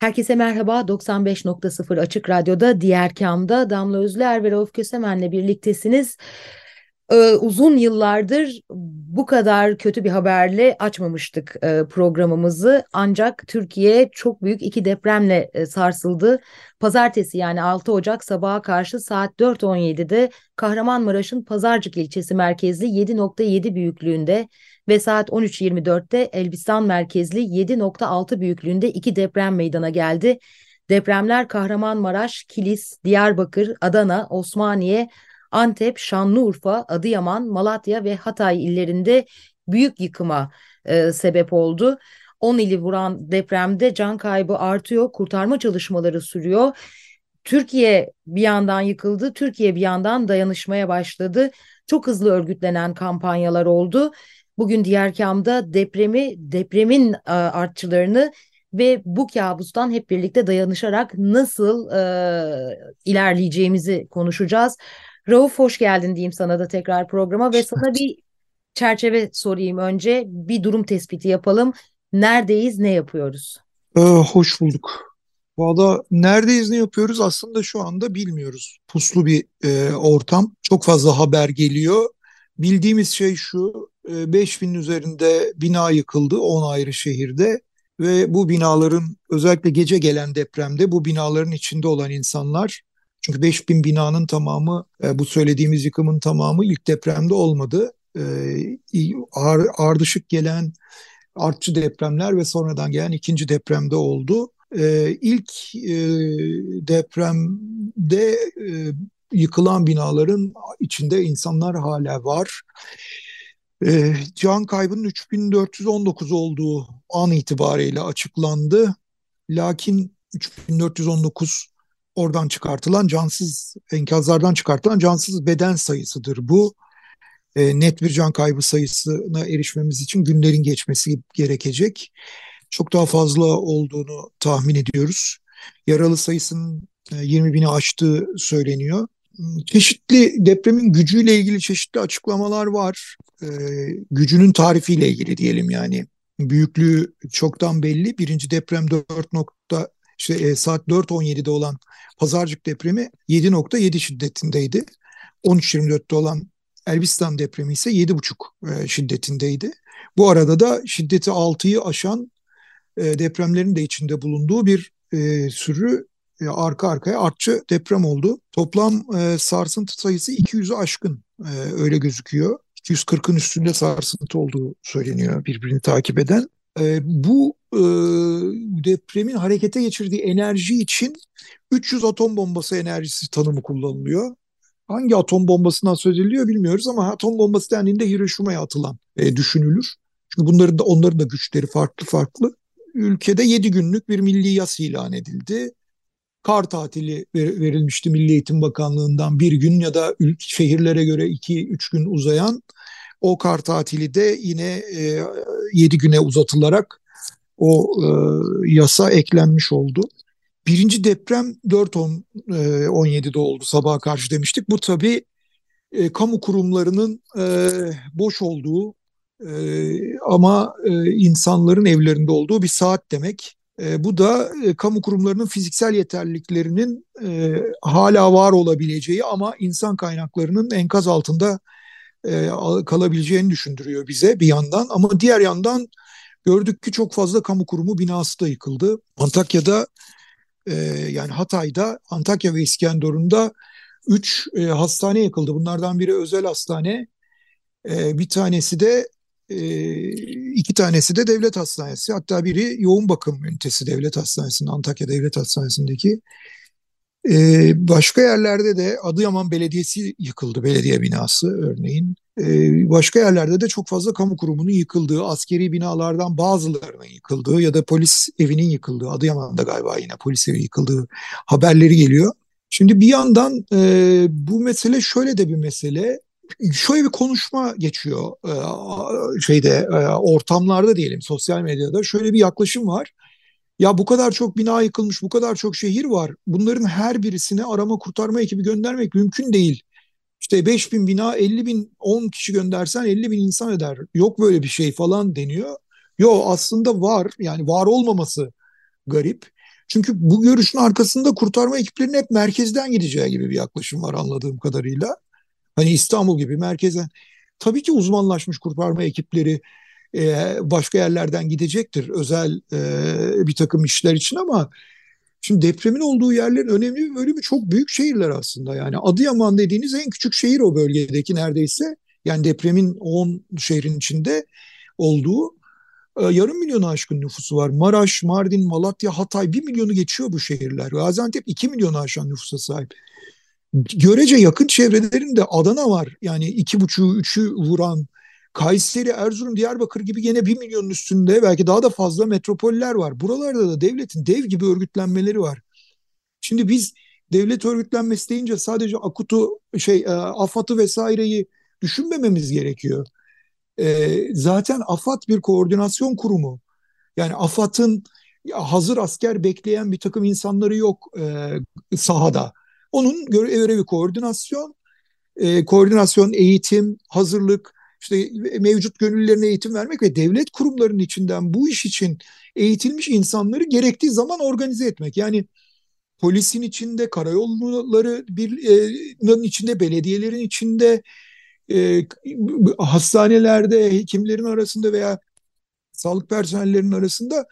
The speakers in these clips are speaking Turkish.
Herkese merhaba. 95.0 Açık Radyo'da Diğer Kam'da Damla Özler ve Rauf Kösemen'le birliktesiniz. Ee, uzun yıllardır bu kadar kötü bir haberle açmamıştık e, programımızı. Ancak Türkiye çok büyük iki depremle e, sarsıldı. Pazartesi yani 6 Ocak sabaha karşı saat 4.17'de Kahramanmaraş'ın Pazarcık ilçesi merkezli 7.7 büyüklüğünde ve saat 13.24'te Elbistan merkezli 7.6 büyüklüğünde iki deprem meydana geldi. Depremler Kahramanmaraş, Kilis, Diyarbakır, Adana, Osmaniye, Antep, Şanlıurfa, Adıyaman, Malatya ve Hatay illerinde büyük yıkıma e, sebep oldu. 10 ili vuran depremde can kaybı artıyor, kurtarma çalışmaları sürüyor. Türkiye bir yandan yıkıldı, Türkiye bir yandan dayanışmaya başladı. Çok hızlı örgütlenen kampanyalar oldu. Bugün diğer kamda depremi, depremin e, artçılarını ve bu kabustan hep birlikte dayanışarak nasıl e, ilerleyeceğimizi konuşacağız. Rauf hoş geldin diyeyim sana da tekrar programa ve sana bir çerçeve sorayım önce. Bir durum tespiti yapalım. Neredeyiz, ne yapıyoruz? Ee, hoş bulduk. Valla neredeyiz ne yapıyoruz aslında şu anda bilmiyoruz. Puslu bir e, ortam. Çok fazla haber geliyor. Bildiğimiz şey şu 5000 üzerinde bina yıkıldı 10 ayrı şehirde ve bu binaların özellikle gece gelen depremde bu binaların içinde olan insanlar çünkü 5000 binanın tamamı e, bu söylediğimiz yıkımın tamamı ilk depremde olmadı. E, ardışık gelen artçı depremler ve sonradan gelen ikinci depremde oldu. E, ilk depremde yıkılan binaların içinde insanlar hala var. Can kaybının 3419 olduğu an itibariyle açıklandı. Lakin 3419 oradan çıkartılan cansız enkazlardan çıkartılan cansız beden sayısıdır bu. E, net bir can kaybı sayısına erişmemiz için günlerin geçmesi gerekecek. Çok daha fazla olduğunu tahmin ediyoruz. Yaralı sayısının e, 20 bini aştığı söyleniyor. Çeşitli depremin gücüyle ilgili çeşitli açıklamalar var. E, gücünün tarifiyle ilgili diyelim yani. Büyüklüğü çoktan belli. Birinci deprem 4 nokta işte e, saat 4.17'de olan Pazarcık depremi 7.7 şiddetindeydi. 13.24'te olan Elbistan depremi ise 7.5 e, şiddetindeydi. Bu arada da şiddeti 6'yı aşan e, depremlerin de içinde bulunduğu bir e, sürü e, arka arkaya artçı deprem oldu. Toplam e, sarsıntı sayısı 200'ü aşkın e, öyle gözüküyor. 240'ın üstünde sarsıntı olduğu söyleniyor birbirini takip eden. E, bu e, depremin harekete geçirdiği enerji için 300 atom bombası enerjisi tanımı kullanılıyor. Hangi atom bombasından söz ediliyor bilmiyoruz ama atom bombası dendiğinde Hiroşima'ya atılan e, düşünülür. Çünkü bunların da onların da güçleri farklı farklı. Ülkede 7 günlük bir milli yas ilan edildi. Kar tatili ver, verilmişti Milli Eğitim Bakanlığı'ndan bir gün ya da şehirlere göre 2-3 gün uzayan o kar tatili de yine e, 7 güne uzatılarak o e, yasa eklenmiş oldu. Birinci deprem 4-17'de e, oldu sabaha karşı demiştik. Bu tabii e, kamu kurumlarının e, boş olduğu e, ama e, insanların evlerinde olduğu bir saat demek. E, bu da e, kamu kurumlarının fiziksel yeterliliklerinin e, hala var olabileceği ama insan kaynaklarının enkaz altında e, kalabileceğini düşündürüyor bize bir yandan. Ama diğer yandan gördük ki çok fazla kamu kurumu binası da yıkıldı. Antakya'da e, yani Hatay'da, Antakya ve İskenderun'da 3 e, hastane yıkıldı. Bunlardan biri özel hastane, e, bir tanesi de iki tanesi de devlet hastanesi. Hatta biri yoğun bakım ünitesi devlet hastanesinin, Antakya Devlet Hastanesi'ndeki. Ee, başka yerlerde de Adıyaman Belediyesi yıkıldı, belediye binası örneğin. Ee, başka yerlerde de çok fazla kamu kurumunun yıkıldığı, askeri binalardan bazılarının yıkıldığı ya da polis evinin yıkıldığı, Adıyaman'da galiba yine polis evi yıkıldığı haberleri geliyor. Şimdi bir yandan e, bu mesele şöyle de bir mesele. Şöyle bir konuşma geçiyor e, şeyde e, ortamlarda diyelim sosyal medyada şöyle bir yaklaşım var. Ya bu kadar çok bina yıkılmış, bu kadar çok şehir var. Bunların her birisine arama kurtarma ekibi göndermek mümkün değil. İşte 5 bin bina 50 bin 10 kişi göndersen 50 bin insan eder. Yok böyle bir şey falan deniyor. Yo aslında var yani var olmaması garip. Çünkü bu görüşün arkasında kurtarma ekiplerinin hep merkezden gideceği gibi bir yaklaşım var anladığım kadarıyla. Hani İstanbul gibi merkezden. Tabii ki uzmanlaşmış kurtarma ekipleri e, başka yerlerden gidecektir özel e, bir takım işler için ama şimdi depremin olduğu yerlerin önemli bir bölümü çok büyük şehirler aslında. Yani Adıyaman dediğiniz en küçük şehir o bölgedeki neredeyse. Yani depremin 10 şehrin içinde olduğu e, yarım milyonu aşkın nüfusu var. Maraş, Mardin, Malatya, Hatay bir milyonu geçiyor bu şehirler. Gaziantep iki milyonu aşan nüfusa sahip. Görece yakın çevrelerinde Adana var. Yani iki buçuğu, üçü vuran Kayseri, Erzurum, Diyarbakır gibi gene bir milyonun üstünde belki daha da fazla metropoller var. Buralarda da devletin dev gibi örgütlenmeleri var. Şimdi biz devlet örgütlenmesi deyince sadece AKUT'u, şey, e, AFAD'ı vesaireyi düşünmememiz gerekiyor. E, zaten AFAD bir koordinasyon kurumu. Yani AFAD'ın hazır asker bekleyen bir takım insanları yok e, sahada. Onun görevi koordinasyon, e, koordinasyon, eğitim, hazırlık, işte mevcut gönüllülerine eğitim vermek ve devlet kurumlarının içinden bu iş için eğitilmiş insanları gerektiği zaman organize etmek. Yani polisin içinde, karayollarının içinde, belediyelerin içinde, e, hastanelerde, hekimlerin arasında veya sağlık personellerinin arasında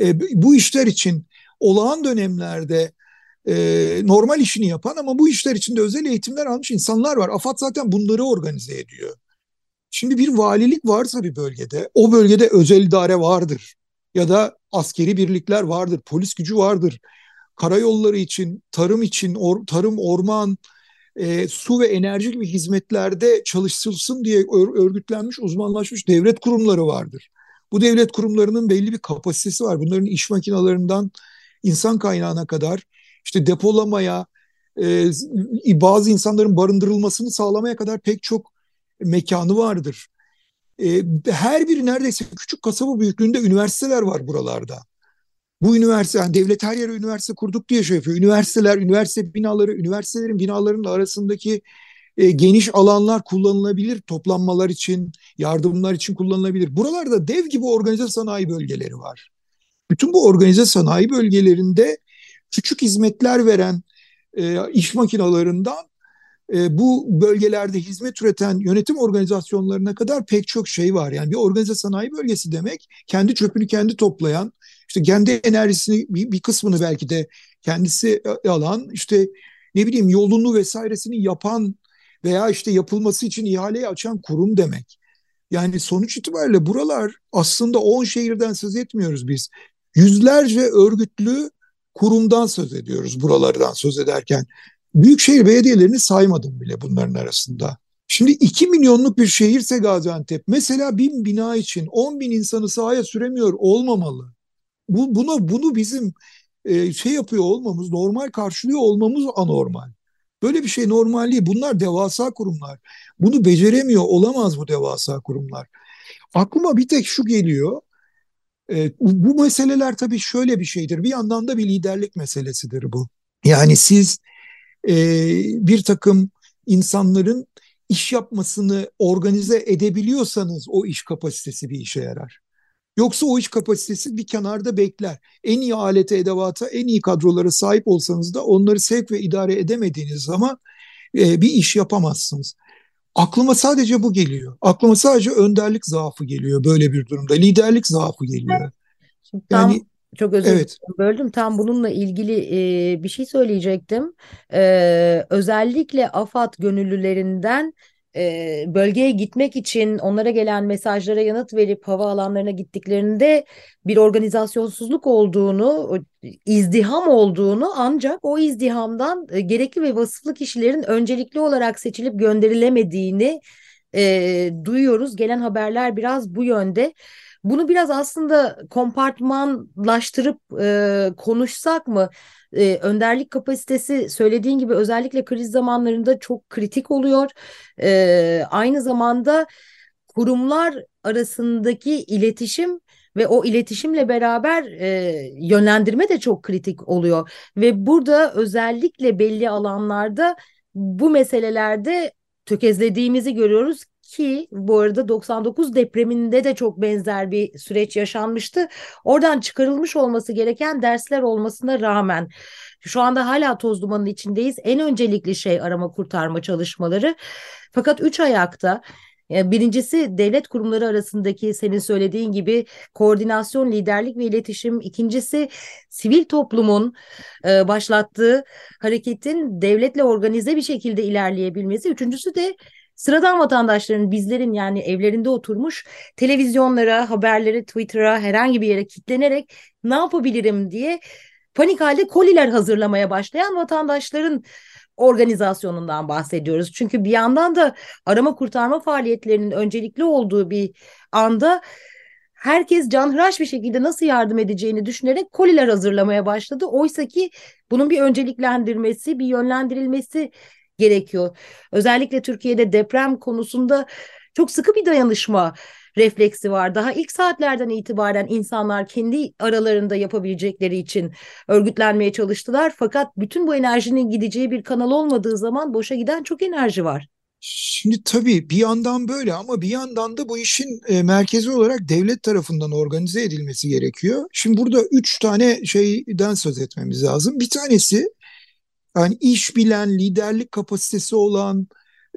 e, bu işler için olağan dönemlerde e, normal işini yapan ama bu işler için de özel eğitimler almış insanlar var. AFAD zaten bunları organize ediyor. Şimdi bir valilik varsa bir bölgede, o bölgede özel idare vardır. Ya da askeri birlikler vardır, polis gücü vardır. Karayolları için, tarım için, or, tarım, orman, e, su ve enerji gibi hizmetlerde çalışılsın diye örgütlenmiş, uzmanlaşmış devlet kurumları vardır. Bu devlet kurumlarının belli bir kapasitesi var. Bunların iş makinalarından insan kaynağına kadar işte depolamaya, e, bazı insanların barındırılmasını sağlamaya kadar pek çok mekanı vardır. E, her biri neredeyse küçük kasaba büyüklüğünde üniversiteler var buralarda. Bu üniversite, yani devlet her yere üniversite kurduk diye şey yapıyor. Üniversiteler, üniversite binaları, üniversitelerin binalarının arasındaki e, geniş alanlar kullanılabilir. Toplanmalar için, yardımlar için kullanılabilir. Buralarda dev gibi organize sanayi bölgeleri var. Bütün bu organize sanayi bölgelerinde küçük hizmetler veren e, iş makinalarından e, bu bölgelerde hizmet üreten yönetim organizasyonlarına kadar pek çok şey var. Yani bir organize sanayi bölgesi demek kendi çöpünü kendi toplayan, işte kendi enerjisini bir, bir kısmını belki de kendisi alan, işte ne bileyim yolunu vesairesini yapan veya işte yapılması için ihaleyi açan kurum demek. Yani sonuç itibariyle buralar aslında 10 şehirden söz etmiyoruz biz. Yüzlerce örgütlü kurumdan söz ediyoruz buralardan söz ederken. Büyükşehir belediyelerini saymadım bile bunların arasında. Şimdi 2 milyonluk bir şehirse Gaziantep mesela bin bina için 10 bin insanı sahaya süremiyor olmamalı. Bu, buna, bunu bizim e, şey yapıyor olmamız, normal karşılıyor olmamız anormal. Böyle bir şey normal değil. Bunlar devasa kurumlar. Bunu beceremiyor olamaz bu devasa kurumlar. Aklıma bir tek şu geliyor. E, bu meseleler tabii şöyle bir şeydir. Bir yandan da bir liderlik meselesidir bu. Yani siz e, bir takım insanların iş yapmasını organize edebiliyorsanız o iş kapasitesi bir işe yarar. Yoksa o iş kapasitesi bir kenarda bekler. En iyi alete, edevata, en iyi kadrolara sahip olsanız da onları sevk ve idare edemediğiniz zaman e, bir iş yapamazsınız. Aklıma sadece bu geliyor. Aklıma sadece önderlik zaafı geliyor böyle bir durumda. Liderlik zaafı geliyor. Şimdi tam yani çok özür evet. dilerim böldüm. Tam bununla ilgili e, bir şey söyleyecektim. E, özellikle AFAD gönüllülerinden e, bölgeye gitmek için onlara gelen mesajlara yanıt verip hava alanlarına gittiklerinde bir organizasyonsuzluk olduğunu, izdiham olduğunu ancak o izdihamdan e, gerekli ve vasıflı kişilerin öncelikli olarak seçilip gönderilemediğini e, duyuyoruz. Gelen haberler biraz bu yönde. Bunu biraz aslında kompartmanlaştırıp e, konuşsak mı? E, önderlik kapasitesi söylediğin gibi özellikle kriz zamanlarında çok kritik oluyor. E, aynı zamanda kurumlar arasındaki iletişim ve o iletişimle beraber e, yönlendirme de çok kritik oluyor. Ve burada özellikle belli alanlarda bu meselelerde tökezlediğimizi görüyoruz ki bu arada 99 depreminde de çok benzer bir süreç yaşanmıştı. Oradan çıkarılmış olması gereken dersler olmasına rağmen şu anda hala toz dumanın içindeyiz. En öncelikli şey arama kurtarma çalışmaları. Fakat üç ayakta Birincisi devlet kurumları arasındaki senin söylediğin gibi koordinasyon, liderlik ve iletişim. İkincisi sivil toplumun e, başlattığı hareketin devletle organize bir şekilde ilerleyebilmesi. Üçüncüsü de sıradan vatandaşların bizlerin yani evlerinde oturmuş televizyonlara, haberlere, Twitter'a herhangi bir yere kitlenerek ne yapabilirim diye panik halde koliler hazırlamaya başlayan vatandaşların organizasyonundan bahsediyoruz. Çünkü bir yandan da arama kurtarma faaliyetlerinin öncelikli olduğu bir anda herkes canhıraş bir şekilde nasıl yardım edeceğini düşünerek koliler hazırlamaya başladı. Oysa ki bunun bir önceliklendirmesi, bir yönlendirilmesi gerekiyor. Özellikle Türkiye'de deprem konusunda çok sıkı bir dayanışma refleksi var. Daha ilk saatlerden itibaren insanlar kendi aralarında yapabilecekleri için örgütlenmeye çalıştılar. Fakat bütün bu enerjinin gideceği bir kanal olmadığı zaman boşa giden çok enerji var. Şimdi tabii bir yandan böyle ama bir yandan da bu işin e, merkezi olarak devlet tarafından organize edilmesi gerekiyor. Şimdi burada üç tane şeyden söz etmemiz lazım. Bir tanesi yani iş bilen, liderlik kapasitesi olan,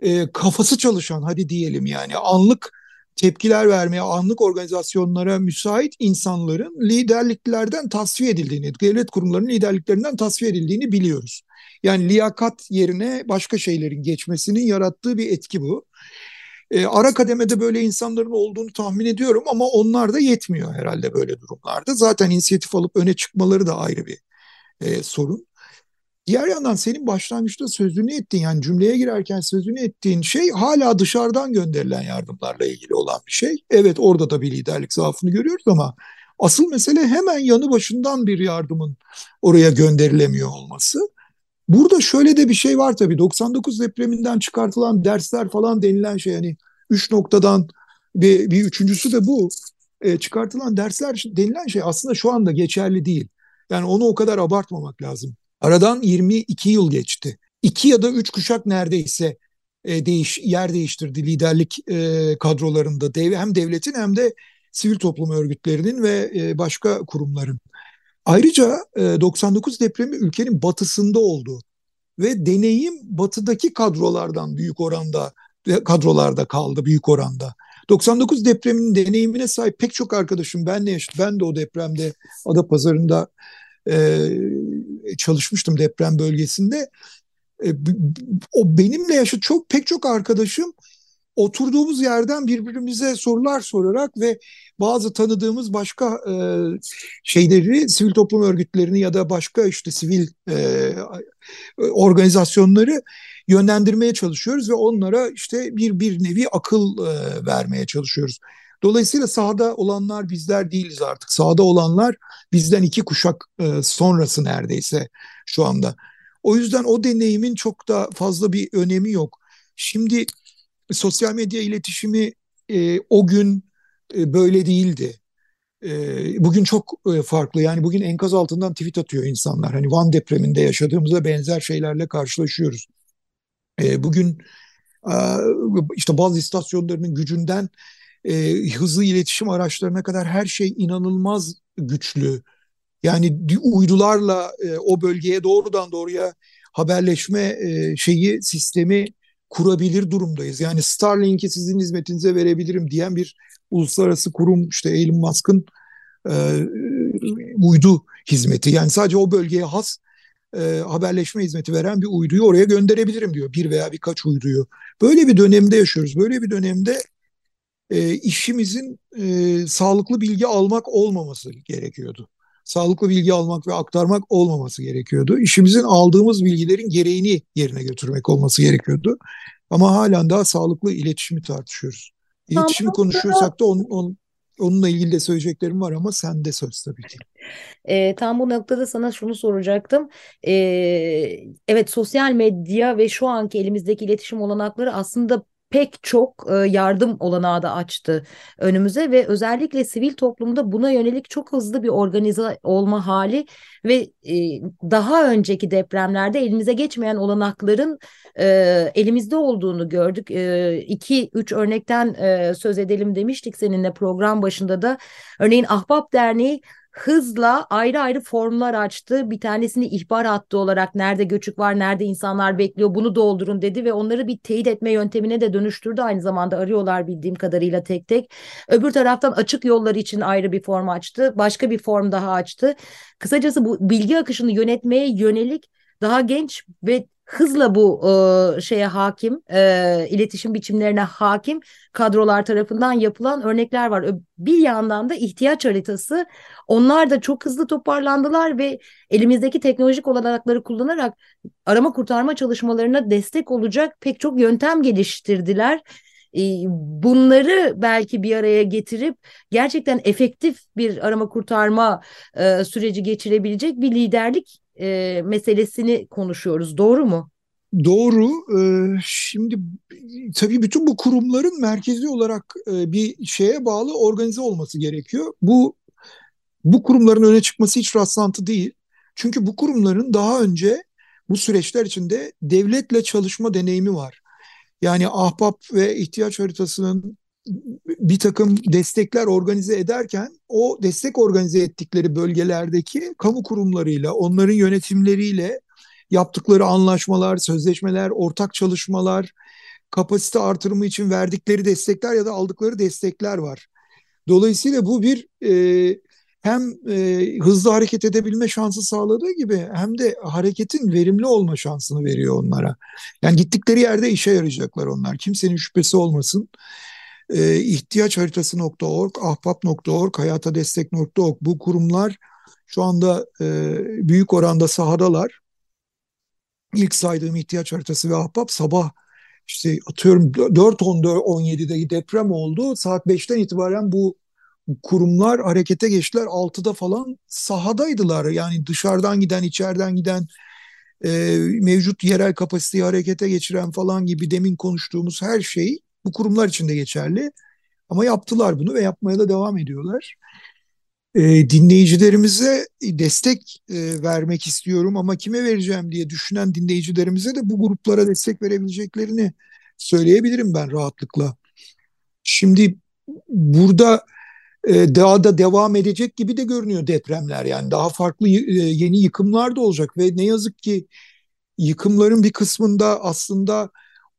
e, kafası çalışan hadi diyelim yani anlık tepkiler vermeye, anlık organizasyonlara müsait insanların liderliklerden tasfiye edildiğini, devlet kurumlarının liderliklerinden tasfiye edildiğini biliyoruz. Yani liyakat yerine başka şeylerin geçmesinin yarattığı bir etki bu. E, ara kademede böyle insanların olduğunu tahmin ediyorum ama onlar da yetmiyor herhalde böyle durumlarda. Zaten inisiyatif alıp öne çıkmaları da ayrı bir e, sorun. Diğer yandan senin başlangıçta sözünü ettiğin yani cümleye girerken sözünü ettiğin şey hala dışarıdan gönderilen yardımlarla ilgili olan bir şey. Evet orada da bir liderlik zaafını görüyoruz ama asıl mesele hemen yanı başından bir yardımın oraya gönderilemiyor olması. Burada şöyle de bir şey var tabii 99 depreminden çıkartılan dersler falan denilen şey yani üç noktadan bir, bir üçüncüsü de bu e, çıkartılan dersler denilen şey aslında şu anda geçerli değil. Yani onu o kadar abartmamak lazım. Aradan 22 yıl geçti. İki ya da üç kuşak neredeyse e, değiş, yer değiştirdi liderlik e, kadrolarında. Dev, hem devletin hem de sivil toplum örgütlerinin ve e, başka kurumların. Ayrıca e, 99 depremi ülkenin batısında oldu ve deneyim batıdaki kadrolardan büyük oranda kadrolarda kaldı büyük oranda. 99 depreminin deneyimine sahip pek çok arkadaşım benle yaşadı. Ben de o depremde Adapazarı'nda e, çalışmıştım deprem bölgesinde. E, o benimle yaşadı çok pek çok arkadaşım oturduğumuz yerden birbirimize sorular sorarak ve bazı tanıdığımız başka e, şeyleri, sivil toplum örgütlerini ya da başka işte sivil e, organizasyonları yönlendirmeye çalışıyoruz ve onlara işte bir bir nevi akıl e, vermeye çalışıyoruz. Dolayısıyla sahada olanlar bizler değiliz artık. Sahada olanlar bizden iki kuşak e, sonrası neredeyse şu anda. O yüzden o deneyimin çok da fazla bir önemi yok. Şimdi sosyal medya iletişimi e, o gün e, böyle değildi. E, bugün çok e, farklı. Yani bugün enkaz altından tweet atıyor insanlar. Hani Van depreminde yaşadığımızda benzer şeylerle karşılaşıyoruz. E, bugün işte bazı istasyonlarının gücünden e, hızlı iletişim araçlarına kadar her şey inanılmaz güçlü. Yani uydularla e, o bölgeye doğrudan doğruya haberleşme e, şeyi sistemi kurabilir durumdayız. Yani Starlink'i sizin hizmetinize verebilirim diyen bir uluslararası kurum işte Elon Musk'ın e, uydu hizmeti. Yani sadece o bölgeye has e, haberleşme hizmeti veren bir uyduyu oraya gönderebilirim diyor. Bir veya birkaç uyduyu. Böyle bir dönemde yaşıyoruz. Böyle bir dönemde e, işimizin e, sağlıklı bilgi almak olmaması gerekiyordu. Sağlıklı bilgi almak ve aktarmak olmaması gerekiyordu. İşimizin aldığımız bilgilerin gereğini yerine götürmek olması gerekiyordu. Ama halen daha sağlıklı iletişimi tartışıyoruz. İletişimi konuşuyorsak da on, on, onunla ilgili de söyleyeceklerim var ama sende söz tabii ki. E, tam bu noktada sana şunu soracaktım. E, evet sosyal medya ve şu anki elimizdeki iletişim olanakları aslında pek çok yardım olanağı da açtı önümüze ve özellikle sivil toplumda buna yönelik çok hızlı bir organize olma hali ve daha önceki depremlerde elimize geçmeyen olanakların elimizde olduğunu gördük. İki, üç örnekten söz edelim demiştik seninle program başında da. Örneğin Ahbap Derneği hızla ayrı ayrı formlar açtı. Bir tanesini ihbar hattı olarak nerede göçük var, nerede insanlar bekliyor bunu doldurun dedi ve onları bir teyit etme yöntemine de dönüştürdü. Aynı zamanda arıyorlar bildiğim kadarıyla tek tek. Öbür taraftan açık yollar için ayrı bir form açtı. Başka bir form daha açtı. Kısacası bu bilgi akışını yönetmeye yönelik daha genç ve hızla bu e, şeye hakim, e, iletişim biçimlerine hakim kadrolar tarafından yapılan örnekler var. Bir yandan da ihtiyaç haritası onlar da çok hızlı toparlandılar ve elimizdeki teknolojik olanakları kullanarak arama kurtarma çalışmalarına destek olacak pek çok yöntem geliştirdiler bunları belki bir araya getirip gerçekten efektif bir arama kurtarma e, süreci geçirebilecek bir liderlik e, meselesini konuşuyoruz. Doğru mu? Doğru. Ee, şimdi tabii bütün bu kurumların merkezi olarak e, bir şeye bağlı organize olması gerekiyor. Bu bu kurumların öne çıkması hiç rastlantı değil. Çünkü bu kurumların daha önce bu süreçler içinde devletle çalışma deneyimi var. Yani ahbap ve ihtiyaç haritasının bir takım destekler organize ederken o destek organize ettikleri bölgelerdeki kamu kurumlarıyla, onların yönetimleriyle yaptıkları anlaşmalar, sözleşmeler, ortak çalışmalar, kapasite artırımı için verdikleri destekler ya da aldıkları destekler var. Dolayısıyla bu bir e, hem e, hızlı hareket edebilme şansı sağladığı gibi hem de hareketin verimli olma şansını veriyor onlara. Yani gittikleri yerde işe yarayacaklar onlar. Kimsenin şüphesi olmasın. E, ihtiyaçharitası.org, ahbap.org, hayatadestek.org bu kurumlar şu anda e, büyük oranda sahadalar. İlk saydığım ihtiyaç haritası ve ahbap sabah işte atıyorum 4.17'de deprem oldu. Saat 5'ten itibaren bu kurumlar harekete geçtiler. 6'da falan sahadaydılar. Yani dışarıdan giden, içeriden giden e, mevcut yerel kapasiteyi harekete geçiren falan gibi demin konuştuğumuz her şey bu kurumlar için de geçerli. Ama yaptılar bunu ve yapmaya da devam ediyorlar. E, dinleyicilerimize destek e, vermek istiyorum ama kime vereceğim diye düşünen dinleyicilerimize de bu gruplara destek verebileceklerini söyleyebilirim ben rahatlıkla. Şimdi burada daha da devam edecek gibi de görünüyor depremler. Yani daha farklı e, yeni yıkımlar da olacak ve ne yazık ki yıkımların bir kısmında aslında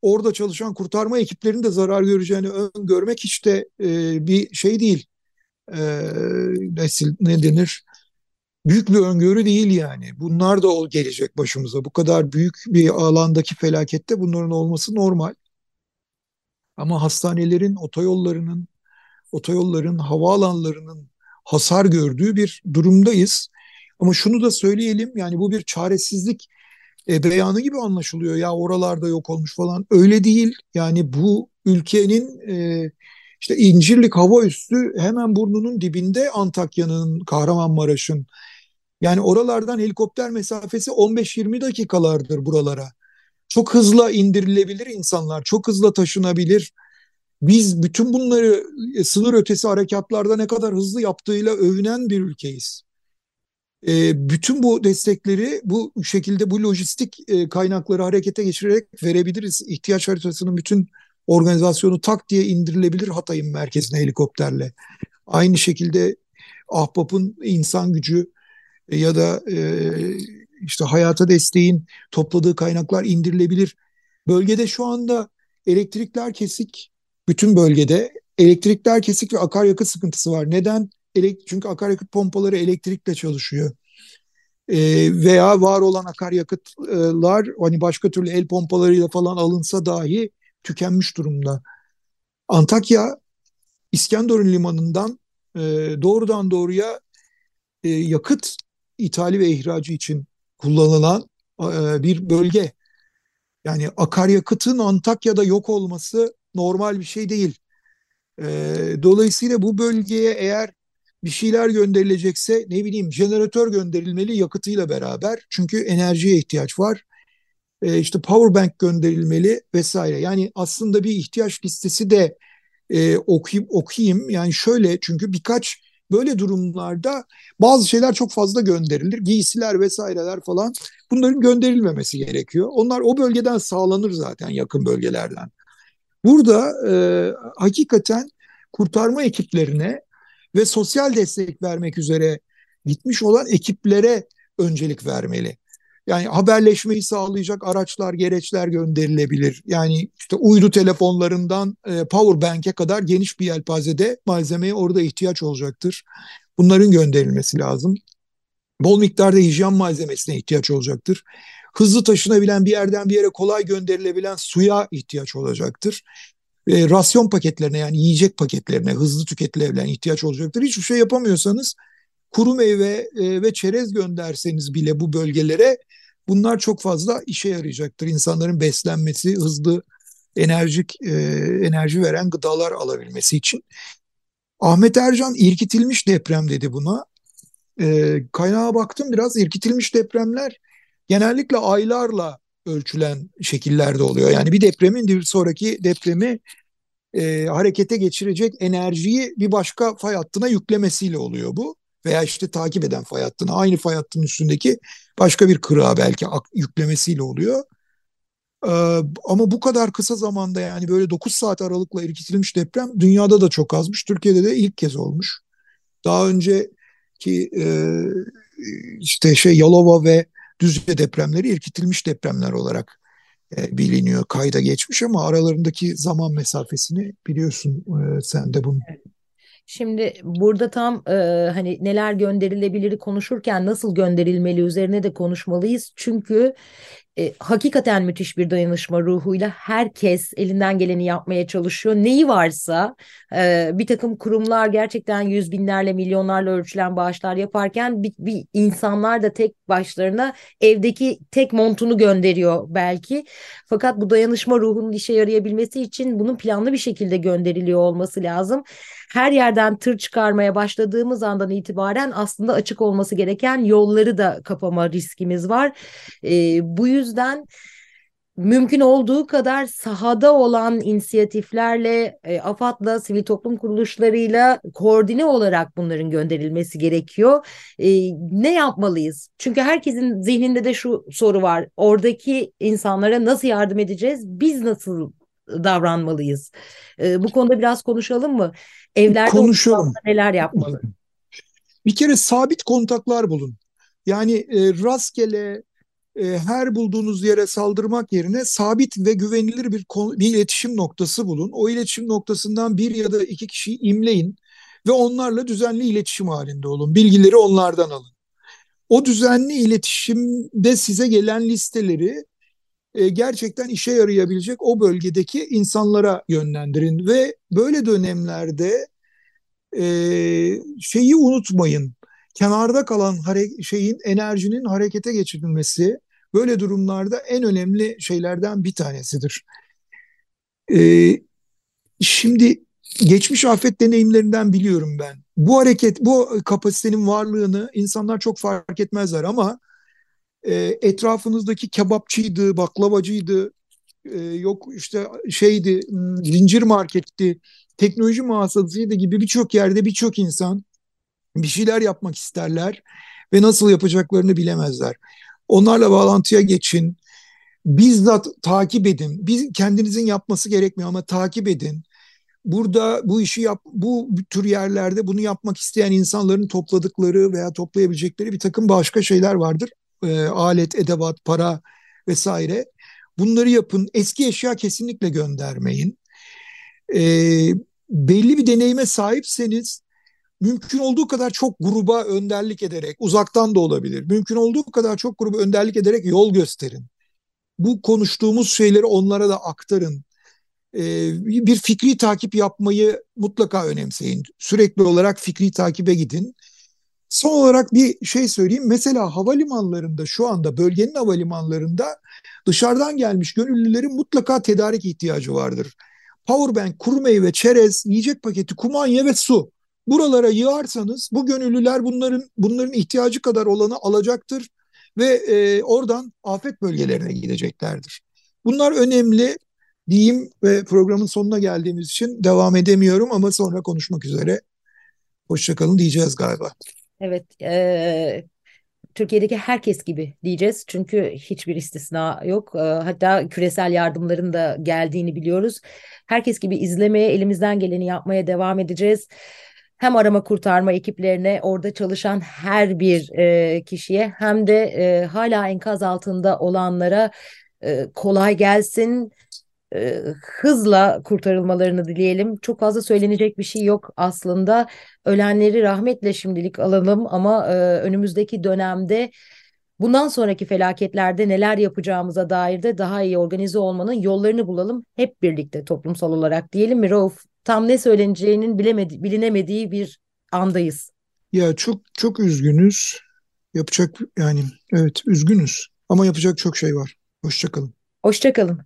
orada çalışan kurtarma ekiplerinin de zarar göreceğini öngörmek hiç de e, bir şey değil. E, nesil, ne denir? Büyük bir öngörü değil yani. Bunlar da gelecek başımıza. Bu kadar büyük bir alandaki felakette bunların olması normal. Ama hastanelerin, otoyollarının, otoyolların, havaalanlarının hasar gördüğü bir durumdayız. Ama şunu da söyleyelim yani bu bir çaresizlik e, beyanı gibi anlaşılıyor ya oralarda yok olmuş falan. Öyle değil yani bu ülkenin e, işte İncirlik hava üssü hemen burnunun dibinde Antakya'nın, Kahramanmaraş'ın. Yani oralardan helikopter mesafesi 15-20 dakikalardır buralara. Çok hızlı indirilebilir insanlar, çok hızlı taşınabilir biz bütün bunları e, sınır ötesi harekatlarda ne kadar hızlı yaptığıyla övünen bir ülkeyiz. E, bütün bu destekleri bu şekilde bu lojistik e, kaynakları harekete geçirerek verebiliriz. İhtiyaç haritasının bütün organizasyonu tak diye indirilebilir Hatay'ın merkezine helikopterle. Aynı şekilde Ahbap'ın insan gücü ya da işte hayata desteğin topladığı kaynaklar indirilebilir. Bölgede şu anda elektrikler kesik, bütün bölgede elektrikler kesik ve akaryakıt sıkıntısı var. Neden? Çünkü akaryakıt pompaları elektrikle çalışıyor. e, veya var olan akaryakıtlar hani başka türlü el pompalarıyla falan alınsa dahi tükenmiş durumda. Antakya İskenderun limanından e, doğrudan doğruya e, yakıt ithali ve ihracı için kullanılan e, bir bölge. Yani akaryakıtın Antakya'da yok olması normal bir şey değil. E, dolayısıyla bu bölgeye eğer bir şeyler gönderilecekse ne bileyim jeneratör gönderilmeli yakıtıyla beraber. Çünkü enerjiye ihtiyaç var. E, işte power bank gönderilmeli vesaire. Yani aslında bir ihtiyaç listesi de e, okuyup okuyayım. Yani şöyle çünkü birkaç böyle durumlarda bazı şeyler çok fazla gönderilir. Giysiler vesaireler falan bunların gönderilmemesi gerekiyor. Onlar o bölgeden sağlanır zaten yakın bölgelerden. Burada e, hakikaten kurtarma ekiplerine ve sosyal destek vermek üzere gitmiş olan ekiplere öncelik vermeli. Yani haberleşmeyi sağlayacak araçlar, gereçler gönderilebilir. Yani işte uydu telefonlarından e, power bank'e kadar geniş bir yelpazede malzemeye orada ihtiyaç olacaktır. Bunların gönderilmesi lazım. Bol miktarda hijyen malzemesine ihtiyaç olacaktır. Hızlı taşınabilen bir yerden bir yere kolay gönderilebilen suya ihtiyaç olacaktır. E, rasyon paketlerine yani yiyecek paketlerine hızlı tüketilebilen ihtiyaç olacaktır. Hiçbir şey yapamıyorsanız kuru meyve e, ve çerez gönderseniz bile bu bölgelere bunlar çok fazla işe yarayacaktır. İnsanların beslenmesi, hızlı enerjik e, enerji veren gıdalar alabilmesi için. Ahmet Ercan irkitilmiş deprem dedi buna. E, kaynağa baktım biraz irkitilmiş depremler genellikle aylarla ölçülen şekillerde oluyor. Yani bir depremin bir sonraki depremi e, harekete geçirecek enerjiyi bir başka fay hattına yüklemesiyle oluyor bu. Veya işte takip eden fay hattına aynı fay hattının üstündeki başka bir kırığa belki yüklemesiyle oluyor. Ee, ama bu kadar kısa zamanda yani böyle 9 saat aralıkla irkitilmiş deprem dünyada da çok azmış. Türkiye'de de ilk kez olmuş. Daha önceki e, işte şey Yalova ve Düzce depremleri irkitilmiş depremler olarak e, biliniyor. Kayda geçmiş ama aralarındaki zaman mesafesini biliyorsun e, sen de bunu. Şimdi burada tam e, hani neler gönderilebilir konuşurken nasıl gönderilmeli üzerine de konuşmalıyız. Çünkü e, hakikaten müthiş bir dayanışma ruhuyla herkes elinden geleni yapmaya çalışıyor. Neyi varsa e, bir takım kurumlar gerçekten yüz binlerle milyonlarla ölçülen bağışlar yaparken bir, bir insanlar da tek başlarına evdeki tek montunu gönderiyor belki. Fakat bu dayanışma ruhunun işe yarayabilmesi için bunun planlı bir şekilde gönderiliyor olması lazım. Her yerden tır çıkarmaya başladığımız andan itibaren aslında açık olması gereken yolları da kapama riskimiz var. E, bu yüzden mümkün olduğu kadar sahada olan inisiyatiflerle, e, AFAD'la, sivil toplum kuruluşlarıyla koordine olarak bunların gönderilmesi gerekiyor. E, ne yapmalıyız? Çünkü herkesin zihninde de şu soru var. Oradaki insanlara nasıl yardım edeceğiz? Biz nasıl davranmalıyız? E, bu konuda biraz konuşalım mı? Evlerde konuşalım. neler yapmalı? Bir kere sabit kontaklar bulun. Yani e, rastgele e, her bulduğunuz yere saldırmak yerine sabit ve güvenilir bir, bir iletişim noktası bulun. O iletişim noktasından bir ya da iki kişiyi imleyin ve onlarla düzenli iletişim halinde olun. Bilgileri onlardan alın. O düzenli iletişimde size gelen listeleri e, gerçekten işe yarayabilecek o bölgedeki insanlara yönlendirin ve böyle dönemlerde e, şeyi unutmayın. Kenarda kalan şeyin enerjinin harekete geçirilmesi böyle durumlarda en önemli şeylerden bir tanesidir. E, şimdi geçmiş afet deneyimlerinden biliyorum ben. Bu hareket, bu kapasitenin varlığını insanlar çok fark etmezler ama e, etrafınızdaki kebapçıydı, baklavacıydı, e, yok işte şeydi, zincir marketti, teknoloji mağazasıydı gibi birçok yerde birçok insan bir şeyler yapmak isterler ve nasıl yapacaklarını bilemezler. Onlarla bağlantıya geçin. Bizzat takip edin. Biz kendinizin yapması gerekmiyor ama takip edin. Burada bu işi yap, bu tür yerlerde bunu yapmak isteyen insanların topladıkları veya toplayabilecekleri bir takım başka şeyler vardır. E, alet, edevat, para vesaire. Bunları yapın. Eski eşya kesinlikle göndermeyin. E, belli bir deneyime sahipseniz mümkün olduğu kadar çok gruba önderlik ederek, uzaktan da olabilir, mümkün olduğu kadar çok gruba önderlik ederek yol gösterin. Bu konuştuğumuz şeyleri onlara da aktarın. Ee, bir fikri takip yapmayı mutlaka önemseyin. Sürekli olarak fikri takibe gidin. Son olarak bir şey söyleyeyim. Mesela havalimanlarında şu anda bölgenin havalimanlarında dışarıdan gelmiş gönüllülerin mutlaka tedarik ihtiyacı vardır. Powerbank, kuru meyve, çerez, yiyecek paketi, kumanya ve su. Buralara yığarsanız bu gönüllüler bunların bunların ihtiyacı kadar olanı alacaktır ve e, oradan afet bölgelerine gideceklerdir. Bunlar önemli diyeyim ve programın sonuna geldiğimiz için devam edemiyorum ama sonra konuşmak üzere. Hoşçakalın diyeceğiz galiba. Evet, e, Türkiye'deki herkes gibi diyeceğiz çünkü hiçbir istisna yok. E, hatta küresel yardımların da geldiğini biliyoruz. Herkes gibi izlemeye, elimizden geleni yapmaya devam edeceğiz. Hem arama kurtarma ekiplerine, orada çalışan her bir e, kişiye hem de e, hala enkaz altında olanlara e, kolay gelsin e, hızla kurtarılmalarını dileyelim. Çok fazla söylenecek bir şey yok aslında. Ölenleri rahmetle şimdilik alalım ama e, önümüzdeki dönemde bundan sonraki felaketlerde neler yapacağımıza dair de daha iyi organize olmanın yollarını bulalım hep birlikte toplumsal olarak diyelim mi Rauf? Tam ne söyleneceğinin bilemedi, bilinemediği bir andayız. Ya çok çok üzgünüz. Yapacak yani evet üzgünüz ama yapacak çok şey var. Hoşçakalın. Hoşçakalın.